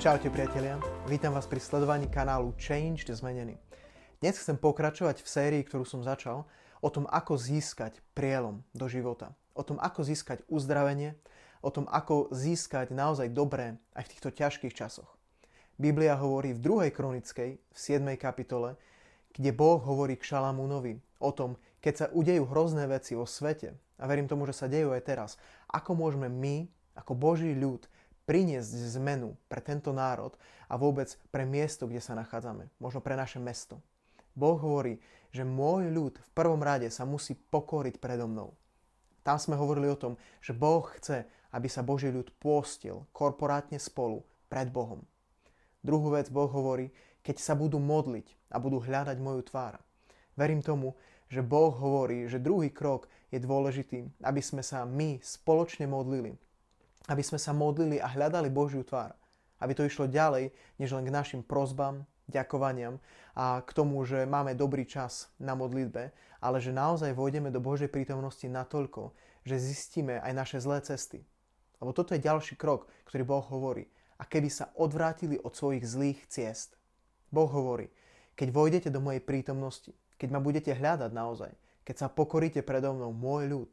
Čaute priatelia, vítam vás pri sledovaní kanálu Changed Zmenený. Dnes chcem pokračovať v sérii, ktorú som začal, o tom, ako získať prielom do života. O tom, ako získať uzdravenie, o tom, ako získať naozaj dobré aj v týchto ťažkých časoch. Biblia hovorí v 2. kronickej, v 7. kapitole, kde Boh hovorí k Šalamúnovi o tom, keď sa udejú hrozné veci o svete, a verím tomu, že sa dejú aj teraz, ako môžeme my, ako Boží ľud, priniesť zmenu pre tento národ a vôbec pre miesto, kde sa nachádzame, možno pre naše mesto. Boh hovorí, že môj ľud v prvom rade sa musí pokoriť predo mnou. Tam sme hovorili o tom, že Boh chce, aby sa Boží ľud pôstil korporátne spolu pred Bohom. Druhú vec Boh hovorí, keď sa budú modliť a budú hľadať moju tvár. Verím tomu, že Boh hovorí, že druhý krok je dôležitý, aby sme sa my spoločne modlili aby sme sa modlili a hľadali Božiu tvár. Aby to išlo ďalej, než len k našim prozbám, ďakovaniam a k tomu, že máme dobrý čas na modlitbe, ale že naozaj vojdeme do Božej prítomnosti natoľko, že zistíme aj naše zlé cesty. Lebo toto je ďalší krok, ktorý Boh hovorí. A keby sa odvrátili od svojich zlých ciest. Boh hovorí, keď vojdete do mojej prítomnosti, keď ma budete hľadať naozaj, keď sa pokoríte predo mnou môj ľud,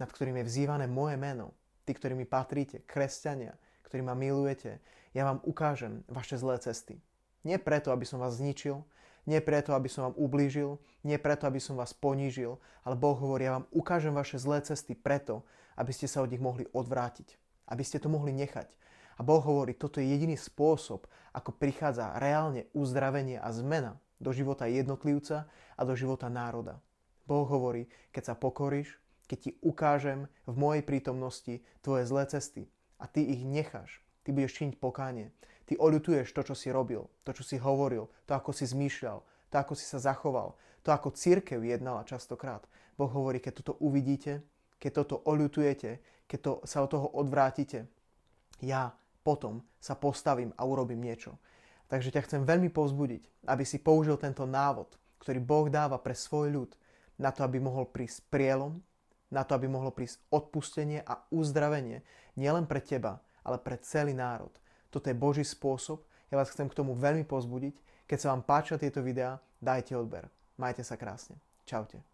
nad ktorým je vzývané moje meno, tí, ktorí mi patríte, kresťania, ktorí ma milujete, ja vám ukážem vaše zlé cesty. Nie preto, aby som vás zničil, nie preto, aby som vám ublížil, nie preto, aby som vás ponížil, ale Boh hovorí, ja vám ukážem vaše zlé cesty preto, aby ste sa od nich mohli odvrátiť, aby ste to mohli nechať. A Boh hovorí, toto je jediný spôsob, ako prichádza reálne uzdravenie a zmena do života jednotlivca a do života národa. Boh hovorí, keď sa pokoríš, keď ti ukážem v mojej prítomnosti tvoje zlé cesty a ty ich necháš, ty budeš činiť pokánie. Ty oľutuješ to, čo si robil, to, čo si hovoril, to, ako si zmýšľal, to, ako si sa zachoval, to, ako církev jednala častokrát. Boh hovorí, keď toto uvidíte, keď toto oľutujete, keď to, sa od toho odvrátite, ja potom sa postavím a urobím niečo. Takže ťa chcem veľmi povzbudiť, aby si použil tento návod, ktorý Boh dáva pre svoj ľud, na to, aby mohol prísť prielom, na to, aby mohlo prísť odpustenie a uzdravenie nielen pre teba, ale pre celý národ. Toto je Boží spôsob. Ja vás chcem k tomu veľmi pozbudiť. Keď sa vám páčia tieto videá, dajte odber. Majte sa krásne. Čaute.